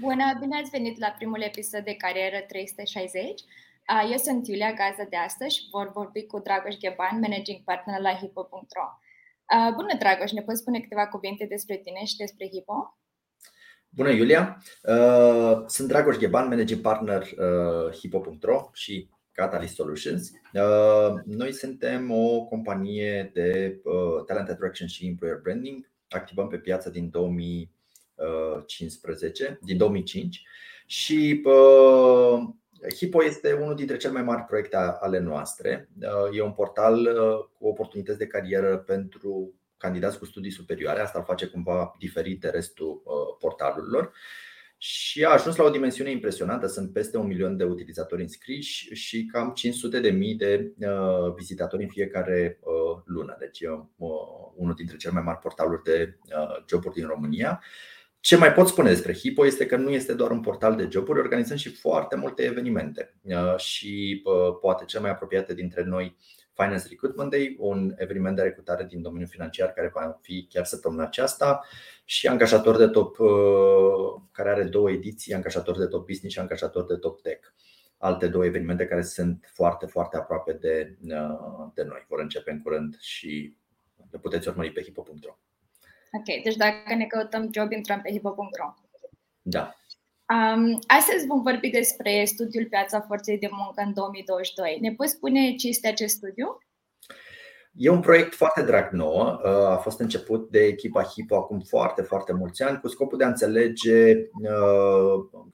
Bună, bine ați venit la primul episod de Carieră 360. Eu sunt Iulia, gază de astăzi și vor vorbi cu Dragoș Gheban, managing partner la Hippo.ro. Bună, Dragoș, ne poți spune câteva cuvinte despre tine și despre Hippo? Bună, Iulia! Sunt Dragoș Gheban, managing partner Hippo.ro și Catalyst Solutions. Noi suntem o companie de talent attraction și employer branding. Activăm pe piață din 2000 15, din 2005 și Hipo este unul dintre cele mai mari proiecte ale noastre. E un portal cu oportunități de carieră pentru candidați cu studii superioare. Asta îl face cumva diferit de restul portalurilor și a ajuns la o dimensiune impresionantă. Sunt peste un milion de utilizatori înscriși și cam 500 de mii de vizitatori în fiecare lună. Deci e unul dintre cele mai mari portaluri de joburi din România. Ce mai pot spune despre Hippo este că nu este doar un portal de joburi, organizăm și foarte multe evenimente. Și poate cel mai apropiate dintre noi Finance Recruitment Day, un eveniment de recrutare din domeniul financiar care va fi chiar săptămâna aceasta și angajator de top care are două ediții, angajator de top business și angajator de top tech. Alte două evenimente care sunt foarte, foarte aproape de, de noi. Vor începe în curând și le puteți urmări pe hipo.ro. Ok, deci dacă ne căutăm job, intrăm pe hipo.ro. Da. Um, astăzi vom vorbi despre studiul Piața Forței de Muncă în 2022. Ne poți spune ce este acest studiu? E un proiect foarte drag nouă. A fost început de echipa Hipo acum foarte, foarte mulți ani cu scopul de a înțelege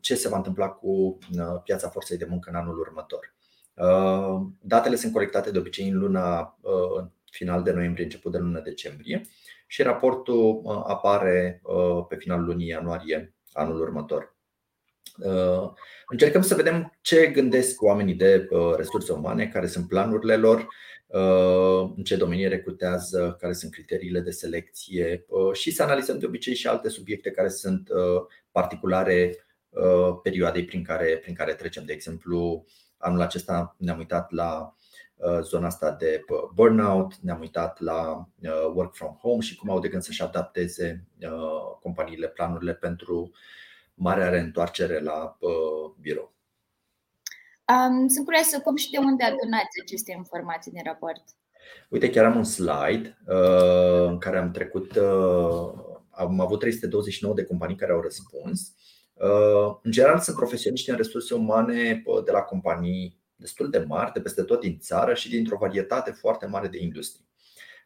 ce se va întâmpla cu piața forței de muncă în anul următor. Datele sunt colectate de obicei în luna final de noiembrie, început de luna decembrie și raportul apare pe finalul lunii ianuarie anul următor. Încercăm să vedem ce gândesc oamenii de resurse umane, care sunt planurile lor, în ce domenii recrutează, care sunt criteriile de selecție și să analizăm de obicei și alte subiecte care sunt particulare perioadei prin care, prin care trecem. De exemplu, anul acesta ne-am uitat la Uh, zona asta de uh, burnout, ne-am uitat la uh, work from home și cum au de gând să-și adapteze companiile planurile pentru marea reîntoarcere la birou. Um, sunt curioasă cum și de unde adunați aceste informații din raport. Uite, chiar am un slide uh, în care am trecut, uh, am avut 329 de companii care au răspuns. Uh, în general sunt profesioniști în resurse umane de la companii destul de mari de peste tot din țară și dintr-o varietate foarte mare de industrii.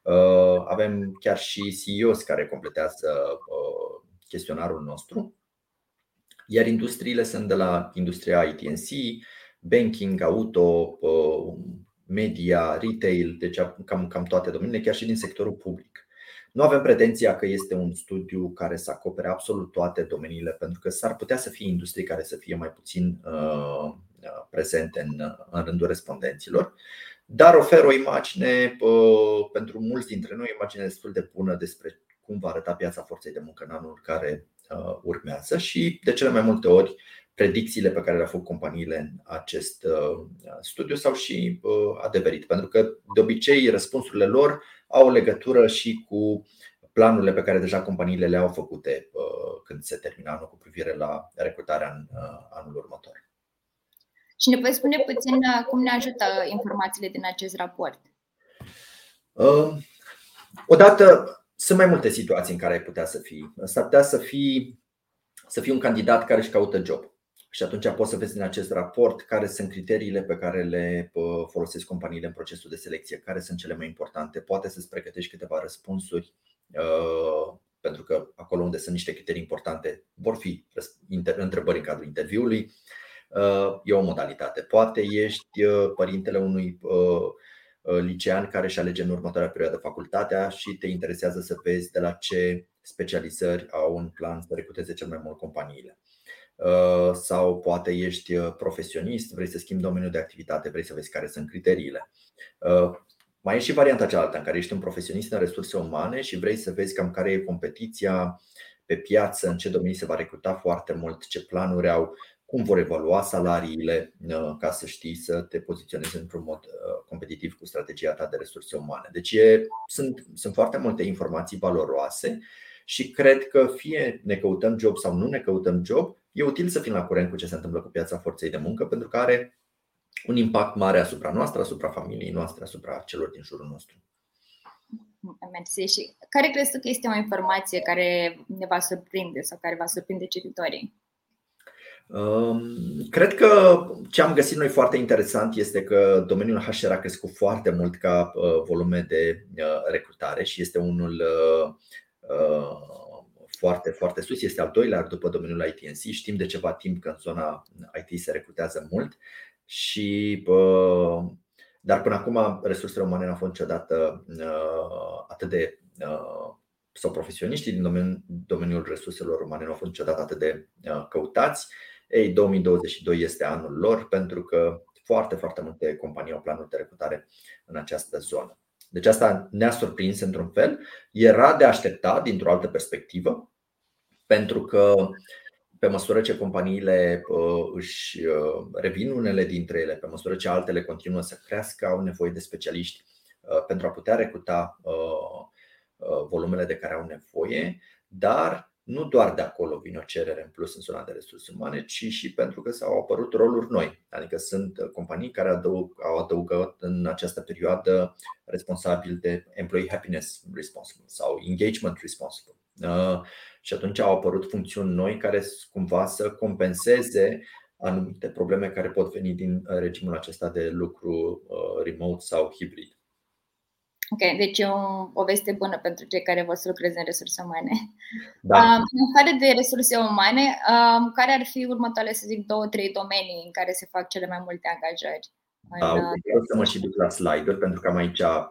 Uh, avem chiar și CEOs care completează uh, chestionarul nostru, iar industriile sunt de la industria ITNC, banking, auto, uh, media, retail, deci cam, cam toate domeniile, chiar și din sectorul public. Nu avem pretenția că este un studiu care să acopere absolut toate domeniile, pentru că s-ar putea să fie industrii care să fie mai puțin uh, prezente în, în rândul respondenților, dar oferă o imagine uh, pentru mulți dintre noi, o imagine destul de bună despre cum va arăta piața forței de muncă în anul care uh, urmează și de cele mai multe ori predicțiile pe care le-au făcut companiile în acest uh, studiu s-au și adeverit, pentru că de obicei răspunsurile lor au legătură și cu planurile pe care deja companiile le-au făcute când se termină anul cu privire la recrutarea în anul următor. Și ne poți spune puțin uh, cum ne ajută informațiile din acest raport? Uh, odată, sunt mai multe situații în care ai putea să fii. S-ar putea să fii, să fii un candidat care își caută job. Și atunci poți să vezi din acest raport care sunt criteriile pe care le uh, folosesc companiile în procesul de selecție, care sunt cele mai importante. Poate să-ți pregătești câteva răspunsuri, pentru că acolo unde sunt niște criterii importante vor fi întrebări în cadrul interviului. E o modalitate. Poate ești uh, părintele unui uh, uh, licean care își alege în următoarea perioadă facultatea și te interesează să vezi de la ce specializări au un plan să recruteze cel mai mult companiile. Sau poate ești profesionist, vrei să schimbi domeniul de activitate, vrei să vezi care sunt criteriile. Mai e și varianta cealaltă în care ești un profesionist în resurse umane și vrei să vezi cam care e competiția pe piață, în ce domenii se va recruta foarte mult, ce planuri au, cum vor evalua salariile uh, ca să știi să te poziționezi într-un mod uh, competitiv cu strategia ta de resurse umane. Deci e, sunt, sunt foarte multe informații valoroase și cred că fie ne căutăm job sau nu ne căutăm job, e util să fim la curent cu ce se întâmplă cu piața forței de muncă pentru că are un impact mare asupra noastră, asupra familiei noastre, asupra celor din jurul nostru. Mersi. Și care crezi tu că este o informație care ne va surprinde sau care va surprinde cititorii? Cred că ce am găsit noi foarte interesant este că domeniul HR a crescut foarte mult ca uh, volume de uh, recrutare și este unul uh, foarte, foarte sus. Este al doilea după domeniul ITNC. Știm de ceva timp că în zona IT se recrutează mult și dar până acum resursele umane nu au fost niciodată atât de sau profesioniștii din domeniul, domeniul resurselor umane nu au fost niciodată atât de căutați ei, 2022 este anul lor pentru că foarte, foarte multe companii au planuri de recrutare în această zonă. Deci asta ne-a surprins într-un fel. Era de aștepta dintr-o altă perspectivă, pentru că pe măsură ce companiile uh, își uh, revin unele dintre ele, pe măsură ce altele continuă să crească, au nevoie de specialiști uh, pentru a putea recruta volumele de care au nevoie, dar nu doar de acolo vine o cerere în plus în zona de resurse umane, ci și pentru că s-au apărut roluri noi. Adică sunt companii care au adăugat în această perioadă responsabil de employee happiness responsible sau engagement responsible. Uh, și atunci au apărut funcțiuni noi care cumva să compenseze anumite probleme care pot veni din regimul acesta de lucru uh, remote sau hibrid. Ok, deci e o, o veste bună pentru cei care vor să lucreze în resurse umane. Da. Um, în afară de resurse umane, um, care ar fi următoarele, să zic, două, trei domenii în care se fac cele mai multe angajări? Da, în, uh, să mă și duc la slide-uri, pentru că am aici uh,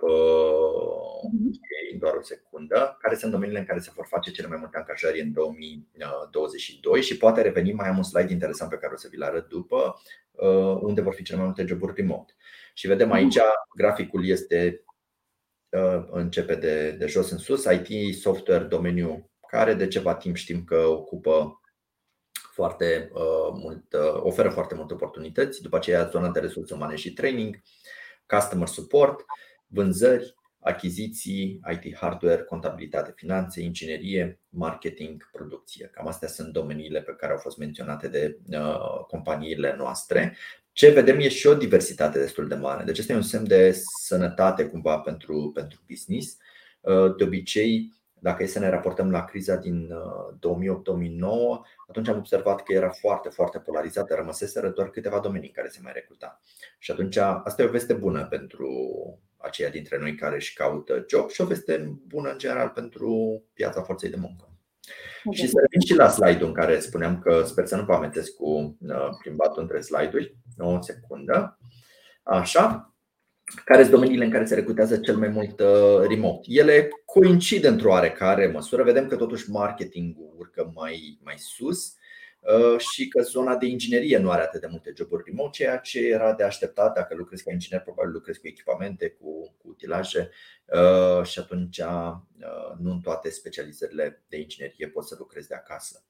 uh-huh. doar o secundă, care sunt domeniile în care se vor face cele mai multe angajări în 2022 și poate reveni, mai am un slide interesant pe care o să vi-l arăt după, uh, unde vor fi cele mai multe joburi remote. Și vedem aici, graficul este începe de, de jos în sus. IT, software, domeniu care de ceva timp știm că ocupă foarte uh, mult, uh, oferă foarte multe oportunități. După aceea, zona de resurse umane și training, customer support, vânzări, achiziții, IT hardware, contabilitate, finanțe, inginerie, marketing, producție. Cam astea sunt domeniile pe care au fost menționate de uh, companiile noastre. Ce vedem e și o diversitate destul de mare. Deci este un semn de sănătate cumva pentru, pentru business. Uh, de obicei, dacă e să ne raportăm la criza din 2008-2009, uh, atunci am observat că era foarte, foarte polarizată, rămăseseră doar câteva domenii în care se mai recruta. Și atunci asta e o veste bună pentru aceia dintre noi care își caută job și o veste bună în general pentru piața forței de muncă. Okay. Și să revin și la slide-ul în care spuneam că sper să nu vă amintesc cu uh, plimbatul între slide-uri. O secundă. Așa. Care sunt domeniile în care se recrutează cel mai mult uh, remote? Ele coincid într-o oarecare măsură. Vedem că totuși marketingul urcă mai, mai sus uh, și că zona de inginerie nu are atât de multe joburi remote, ceea ce era de așteptat dacă lucrezi ca inginer, probabil lucrezi cu echipamente, cu, cu utilaje Uh, și atunci uh, nu în toate specializările de inginerie poți să lucrezi de acasă.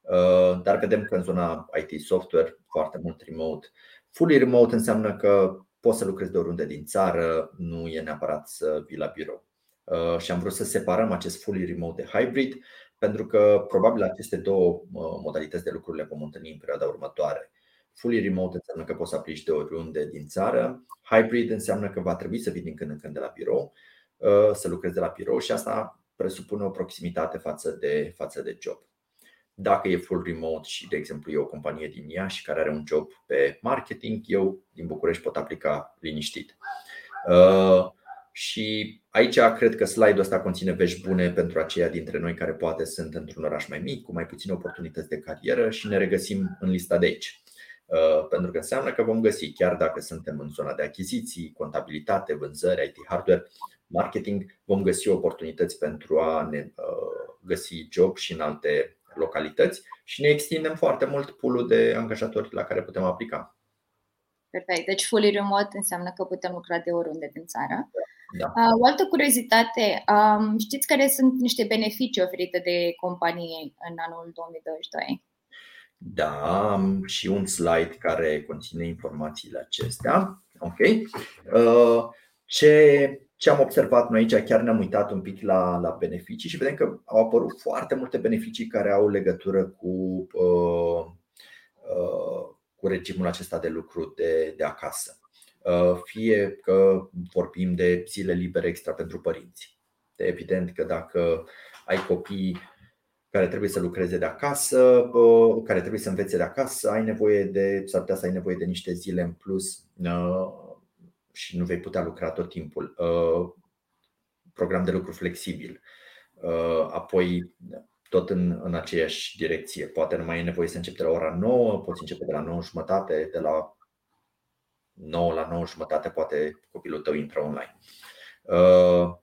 Uh, dar vedem că în zona IT software foarte mult remote. Fully remote înseamnă că poți să lucrezi de oriunde din țară, nu e neapărat să vii la birou. Și am vrut să separăm acest fully remote de hybrid pentru că probabil aceste două modalități de lucru le vom întâlni în perioada următoare. Fully remote înseamnă că poți să aplici de oriunde din țară. Hybrid înseamnă că va trebui să vii din când în când de la birou Uh, să lucrezi de la birou și asta presupune o proximitate față de, față de job. Dacă e full remote și, de exemplu, e o companie din Iași care are un job pe marketing, eu din București pot aplica liniștit. Uh, și aici cred că slide-ul ăsta conține vești bune pentru aceia dintre noi care poate sunt într-un oraș mai mic, cu mai puține oportunități de carieră și ne regăsim în lista de aici. Uh, pentru că înseamnă că vom găsi, chiar dacă suntem în zona de achiziții, contabilitate, vânzări, IT hardware, marketing, vom găsi oportunități pentru a ne uh, găsi job și în alte localități și ne extindem foarte mult poolul de angajatori la care putem aplica. Perfect. Deci fully remote înseamnă că putem lucra de oriunde din țară. Da. Uh, o altă curiozitate, um, știți care sunt niște beneficii oferite de companie în anul 2022? Da, am și un slide care conține informațiile acestea. Ok. Uh, ce ce am observat noi aici, chiar ne-am uitat un pic la, la beneficii și vedem că au apărut foarte multe beneficii care au legătură cu, uh, uh, cu regimul acesta de lucru de, de acasă. Uh, fie că vorbim de zile libere extra pentru părinți. De evident că dacă ai copii care trebuie să lucreze de acasă, care trebuie să învețe de acasă, ai nevoie de, s-ar putea să ai nevoie de niște zile în plus uh, și nu vei putea lucra tot timpul. Uh, program de lucru flexibil. Apoi, tot în, în aceeași direcție. Poate nu mai e nevoie să începi de la ora 9, poți începe de la 9 jumătate, de la 9 la 9 jumătate poate copilul tău intră online. Uh,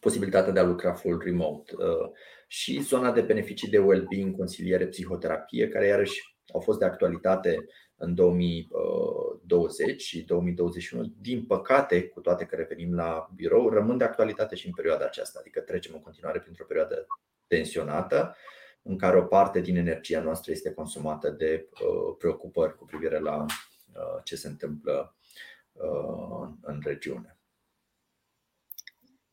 posibilitatea de a lucra full remote uh, și zona de beneficii de well-being, consiliere, psihoterapie, care iarăși au fost de actualitate în 2020 și 2021. Din păcate, cu toate că revenim la birou, rămân de actualitate și în perioada aceasta, adică trecem în continuare printr-o perioadă tensionată, în care o parte din energia noastră este consumată de uh, preocupări cu privire la Uh, ce se întâmplă uh, în regiune.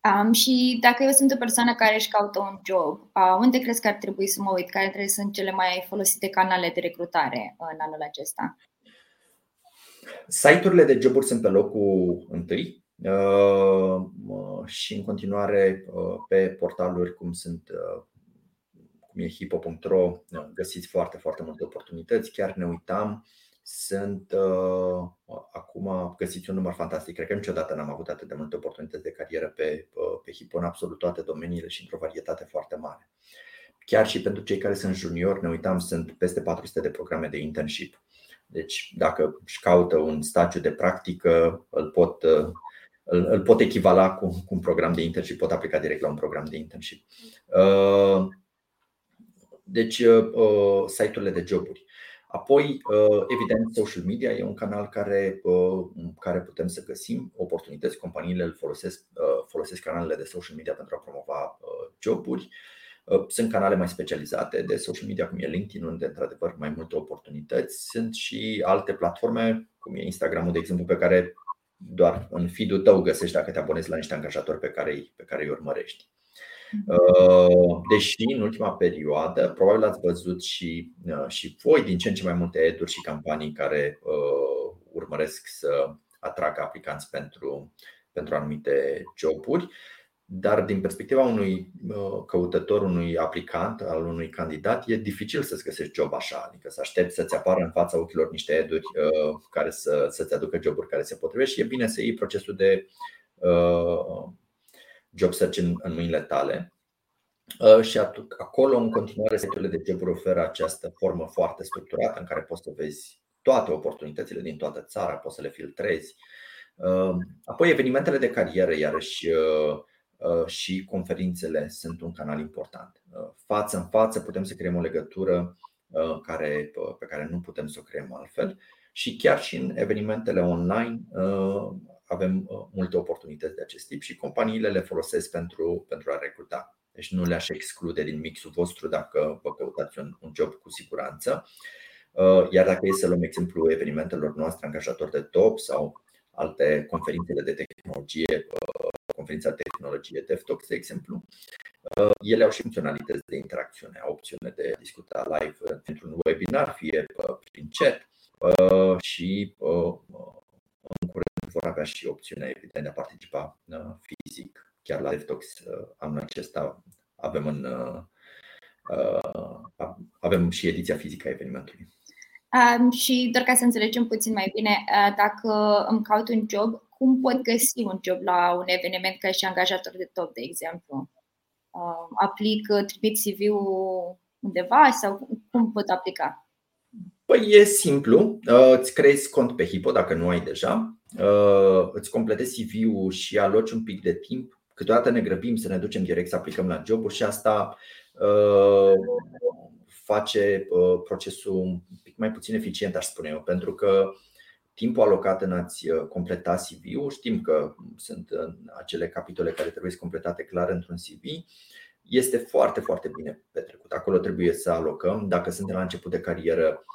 Um, și dacă eu sunt o persoană care își caută un job, uh, unde crezi că ar trebui să mă uit? Care trebuie sunt cele mai folosite canale de recrutare în anul acesta? Site-urile de joburi sunt pe locul întâi uh, și în continuare uh, pe portaluri cum sunt uh, cum e hipo.ro găsiți foarte, foarte multe oportunități. Chiar ne uitam sunt uh, acum găsiți un număr fantastic. Cred că niciodată n-am avut atât de multe oportunități de carieră pe, uh, pe Hippo în absolut toate domeniile și într-o varietate foarte mare. Chiar și pentru cei care sunt juniori, ne uitam, sunt peste 400 de programe de internship. Deci, dacă își caută un stagiu de practică, îl pot, uh, îl, îl pot echivala cu, cu un program de internship, pot aplica direct la un program de internship. Uh, deci, uh, site-urile de joburi. Apoi, uh, evident, social media e un canal care, uh, care putem să găsim oportunități. Companiile îl folosesc, uh, folosesc canalele de social media pentru a promova joburi. Sunt canale mai specializate de social media, cum e LinkedIn, unde, într-adevăr, mai multe oportunități. Sunt și alte platforme, cum e Instagramul, de exemplu, pe care doar în feed-ul tău găsești dacă te abonezi la niște angajatori pe care, pe care îi urmărești. Uh, deși în ultima perioadă, probabil ați văzut și, uh, și voi din ce în ce mai multe eduri și campanii care uh, urmăresc să atragă aplicanți pentru, pentru anumite joburi. Dar din perspectiva unui căutător, unui aplicant, al unui candidat, e dificil să-ți găsești job așa. Adică să aștepți să-ți apară în fața ochilor niște eduri care să, să-ți aducă joburi care se potrivesc și e bine să iei procesul de job search în, în mâinile tale. Uh, și acolo, în continuare, site-urile de joburi oferă această formă foarte structurată în care poți să vezi toate oportunitățile din toată țara, poți să le filtrezi. Uh, apoi, evenimentele de carieră, iarăși, uh, și conferințele sunt un canal important. Față în față putem să creăm o legătură care, pe care nu putem să o creăm altfel și chiar și în evenimentele online avem uh, multe oportunități de acest tip și companiile le folosesc pentru, pentru a recruta. Deci nu le-aș exclude din mixul vostru dacă vă căutați un, un job cu siguranță. Uh, iar dacă e să luăm exemplu evenimentelor noastre, angajatori de top sau alte conferințele de tehnologie, uh, conferința de tehnologie DevTalks, de exemplu, ele au și funcționalități de interacțiune, au opțiune de discuta live într-un webinar, fie prin chat și în curând vor avea și opțiunea evident de a participa uh, fizic. Chiar la DevTalks uh, anul acesta avem, în, uh, avem și ediția fizică a evenimentului. Um, și doar ca să înțelegem puțin mai bine, dacă îmi caut un job, cum pot găsi un job la un eveniment ca și angajator de top, de exemplu? Aplic, trimit CV-ul undeva sau cum pot aplica? Păi e simplu, uh, îți creezi cont pe Hipo dacă nu ai deja, uh, îți completezi CV-ul și aloci un pic de timp. Câteodată ne grăbim să ne ducem direct să aplicăm la joburi și asta uh, face procesul un pic mai puțin eficient, aș spune eu, pentru că timpul alocat în a-ți completa CV-ul, știm că sunt acele capitole care trebuie completate clar într-un CV, este foarte, foarte bine petrecut. Acolo trebuie să alocăm. Dacă suntem la început de carieră,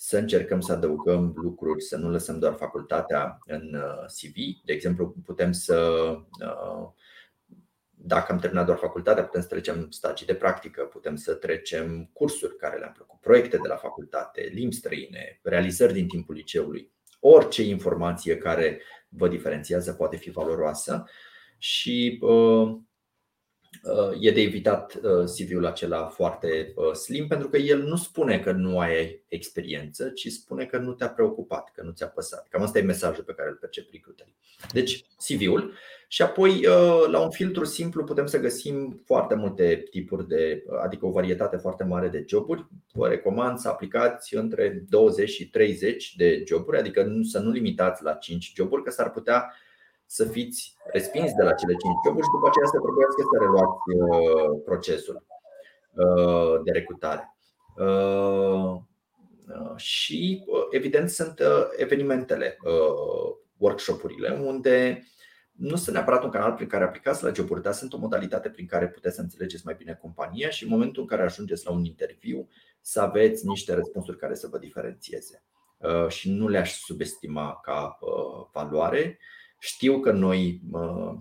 să încercăm să adăugăm lucruri, să nu lăsăm doar facultatea în CV. De exemplu, putem să dacă am terminat doar facultatea, putem să trecem stagii de practică, putem să trecem cursuri care le-am plăcut, proiecte de la facultate, limbi străine, realizări din timpul liceului. Orice informație care vă diferențiază poate fi valoroasă și uh, uh, e de evitat uh, CV-ul acela foarte slim pentru că el nu spune că nu ai experiență, ci spune că nu te-a preocupat, că nu ți-a păsat. Cam asta e mesajul pe care îl percep recruiterii. Deci, CV-ul și apoi la un filtru simplu putem să găsim foarte multe tipuri de, adică o varietate foarte mare de joburi. Vă recomand să aplicați între 20 și 30 de joburi, adică nu, să nu limitați la 5 joburi, că s-ar putea să fiți respins de la cele 5 joburi și după aceea să trebuiască să reluați uh, procesul uh, de recrutare. Uh, și evident sunt evenimentele, workshopurile, unde nu sunt neapărat un canal prin care aplicați la joburi, dar sunt o modalitate prin care puteți să înțelegeți mai bine compania și în momentul în care ajungeți la un interviu să aveți niște răspunsuri care să vă diferențieze. Și nu le-aș subestima ca valoare, știu că noi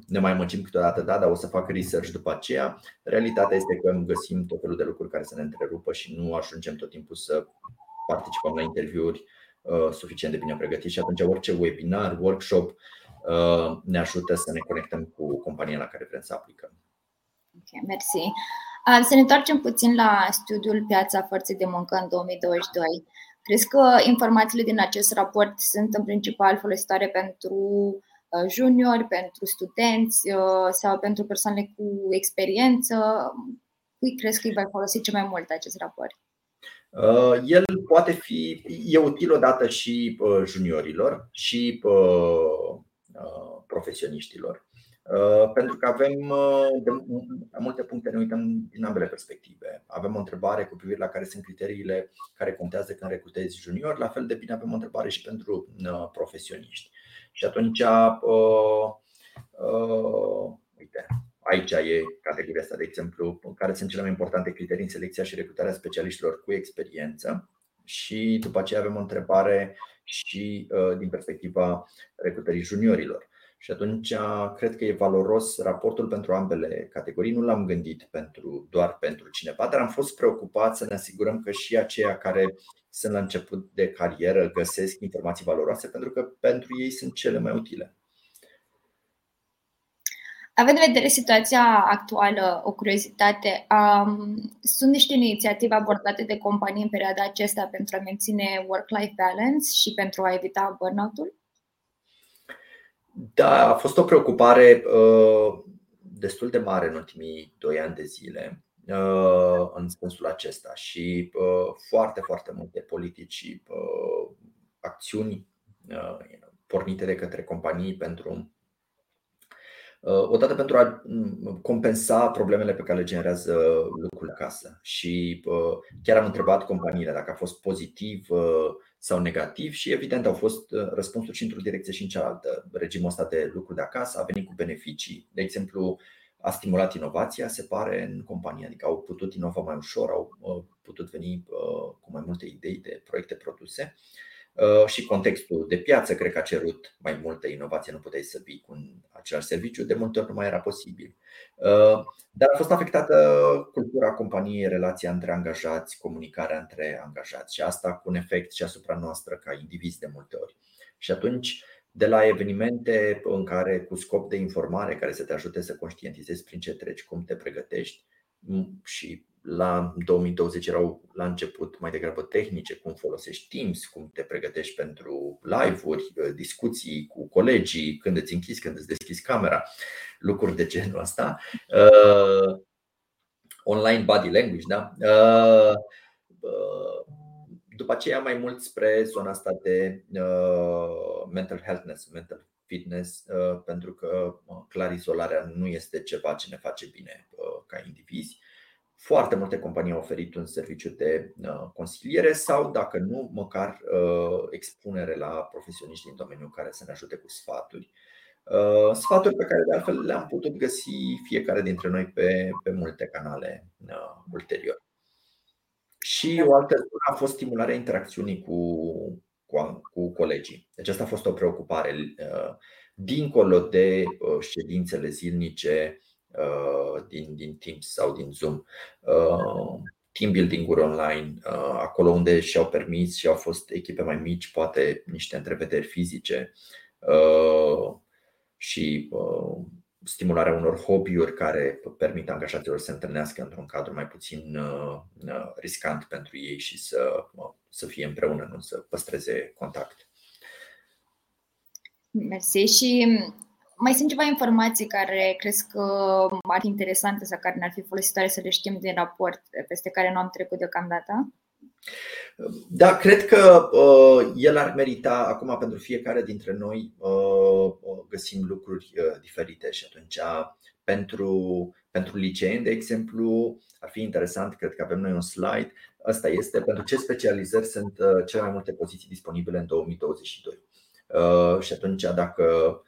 ne mai măcim câteodată, da, dar o să fac research după aceea. Realitatea este că găsim tot felul de lucruri care să ne întrerupă și nu ajungem tot timpul să participăm la interviuri uh, suficient de bine pregătiți și atunci orice webinar, workshop uh, ne ajută să ne conectăm cu compania la care vrem să aplicăm. Ok, mersi. Uh, să ne întoarcem puțin la studiul Piața Forței de Muncă în 2022. Crezi că informațiile din acest raport sunt în principal folositoare pentru Uh, juniori, pentru studenți uh, sau pentru persoane cu experiență? Cui crezi că îi va folosi cel mai mult acest raport? Uh, el poate fi, e util odată și juniorilor și profesioniștilor. Pentru că avem de multe puncte ne uităm din ambele perspective. Avem o întrebare cu privire la care sunt criteriile care contează când recrutezi junior, la fel de bine avem o întrebare și pentru profesioniști. Și atunci, uh, uh, uite, aici e categoria asta, de exemplu, care sunt cele mai importante criterii în selecția și recrutarea specialiștilor cu experiență. Și după aceea avem o întrebare și uh, din perspectiva recrutării juniorilor. Și atunci cred că e valoros raportul pentru ambele categorii. Nu l-am gândit pentru, doar pentru cineva, dar am fost preocupat să ne asigurăm că și aceia care sunt la început de carieră găsesc informații valoroase pentru că pentru ei sunt cele mai utile. Având în vedere situația actuală, o curiozitate, um, sunt niște inițiative abordate de companii în perioada aceasta pentru a menține work-life balance și pentru a evita burnout-ul? Da, a fost o preocupare uh, destul de mare în ultimii doi ani de zile uh, în sensul acesta. Și uh, foarte, foarte multe politici și uh, acțiuni uh, pornite de către companii pentru uh, odată pentru a mm, compensa problemele pe care le generează lucrul acasă. Și uh, chiar am întrebat companiile dacă a fost pozitiv sau negativ și evident au fost uh, răspunsuri și într-o direcție și în cealaltă. Regimul ăsta de lucru de acasă a venit cu beneficii. De exemplu, a stimulat inovația, se pare, în companie, adică au putut inova mai ușor, au uh, putut veni uh, cu mai multe idei de proiecte produse. Uh, și contextul de piață cred că a cerut mai multă inovație, nu puteai să vii cu același serviciu, de multe ori nu mai era posibil. Uh, dar a fost afectată cultura companiei, relația între angajați, comunicarea între angajați și asta cu un efect și asupra noastră ca indivizi de multe ori. Și atunci, de la evenimente în care cu scop de informare care să te ajute să conștientizezi prin ce treci, cum te pregătești și la 2020 erau la început mai degrabă tehnice, cum folosești Teams, cum te pregătești pentru live-uri, uh, discuții cu colegii, când îți închizi, când îți deschizi camera, lucruri de genul ăsta. Uh, online body language, da? Uh, uh, după aceea mai mult spre zona asta de uh, mental healthness, mental fitness, uh, pentru că uh, clar izolarea nu este ceva ce ne face bine uh, ca indivizi foarte multe companii au oferit un serviciu de uh, consiliere sau, dacă nu, măcar uh, expunere la profesioniști din domeniul care să ne ajute cu sfaturi. Uh, sfaturi pe care de altfel le-am putut găsi fiecare dintre noi pe, pe multe canale ulterior. Și o altă a fost stimularea interacțiunii cu, cu, cu colegii. Deci asta a fost o preocupare. Dincolo de ședințele zilnice din, din Teams sau din Zoom, team building-uri online, acolo unde și-au permis și au fost echipe mai mici, poate niște întrevederi fizice și stimularea unor hobby-uri care permit angajaților să se întâlnească într-un cadru mai puțin riscant pentru ei și să, să fie împreună, nu să păstreze contact. Mersi și mai sunt ceva informații care crezi că ar fi interesante sau care ne-ar fi folositoare să le știm din raport peste care nu am trecut deocamdată? Da, cred că uh, el ar merita acum pentru fiecare dintre noi uh, găsim lucruri uh, diferite și atunci pentru, pentru liceeni, de exemplu, ar fi interesant, cred că avem noi un slide. Asta este pentru ce specializări sunt uh, cele mai multe poziții disponibile în 2022. Uh, și atunci, dacă uh,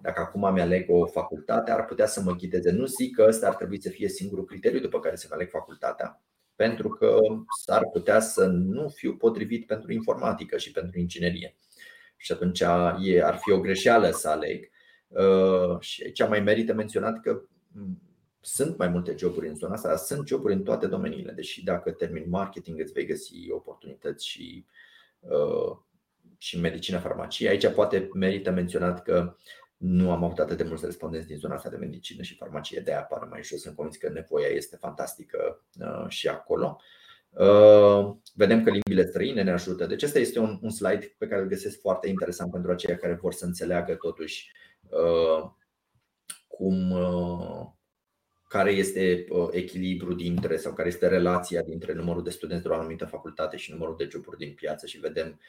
dacă acum mi aleg o facultate, ar putea să mă ghideze. Nu zic că ăsta ar trebui să fie singurul criteriu după care să-mi aleg facultatea, pentru că s-ar putea să nu fiu potrivit pentru informatică și pentru inginerie. Și atunci ar fi o greșeală să aleg. Uh, și aici mai merită menționat că sunt mai multe joburi în zona asta, sunt joburi în toate domeniile. Deși dacă termin marketing îți vei găsi oportunități și, uh, și în medicină, farmacie. Aici poate merită menționat că nu am avut atât de mulți respondenți din zona asta de medicină și farmacie, de aia apare mai jos. Sunt convins că nevoia este fantastică uh, și acolo. Uh, vedem că limbile străine ne ajută. Deci, acesta este un, un slide pe care îl găsesc foarte interesant pentru aceia care vor să înțeleagă totuși uh, cum, care este echilibru dintre sau care este relația dintre numărul de studenți de o anumită facultate și numărul de joburi din piață și vedem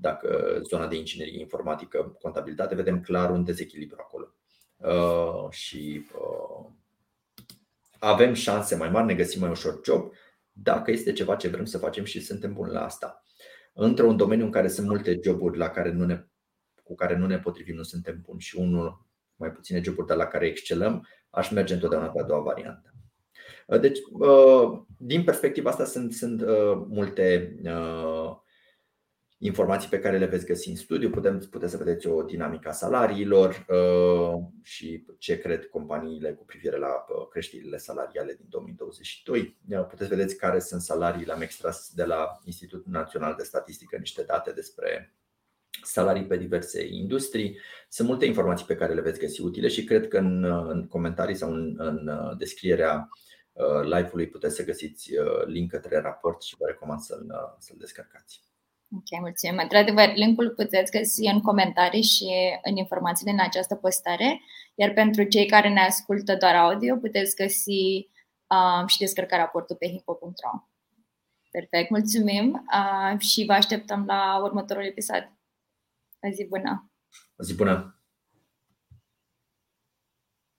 dacă zona de inginerie informatică, contabilitate, vedem clar un dezechilibru acolo. Uh, și uh, avem șanse mai mari, ne găsim mai ușor job, dacă este ceva ce vrem să facem și suntem buni la asta. Într-un domeniu în care sunt multe joburi la care nu ne, cu care nu ne potrivim, nu suntem buni și unul mai puține joburi, dar la care excelăm, aș merge întotdeauna pe a doua variantă. Uh, deci, din perspectiva asta, sunt, sunt multe informații pe care le veți găsi în studiu. Putem, puteți să vedeți o dinamică a salariilor uh, și ce cred companiile cu privire la uh, creșterile salariale din 2022. Uh, puteți vedeți care sunt salariile. Am extras de la Institutul Național de Statistică niște date despre salarii pe diverse industrii. Sunt multe informații pe care le veți găsi utile și cred că în, în comentarii sau în, în descrierea live-ului puteți să găsiți link către raport și vă recomand să-l, să-l descărcați. Ok, mulțumim. Într-adevăr, linkul puteți găsi în comentarii și în informațiile în această postare, iar pentru cei care ne ascultă doar audio, puteți găsi uh, și descărca raportul pe hipo.ro. Perfect, mulțumim uh, și vă așteptăm la următorul episod. O zi bună! O zi bună!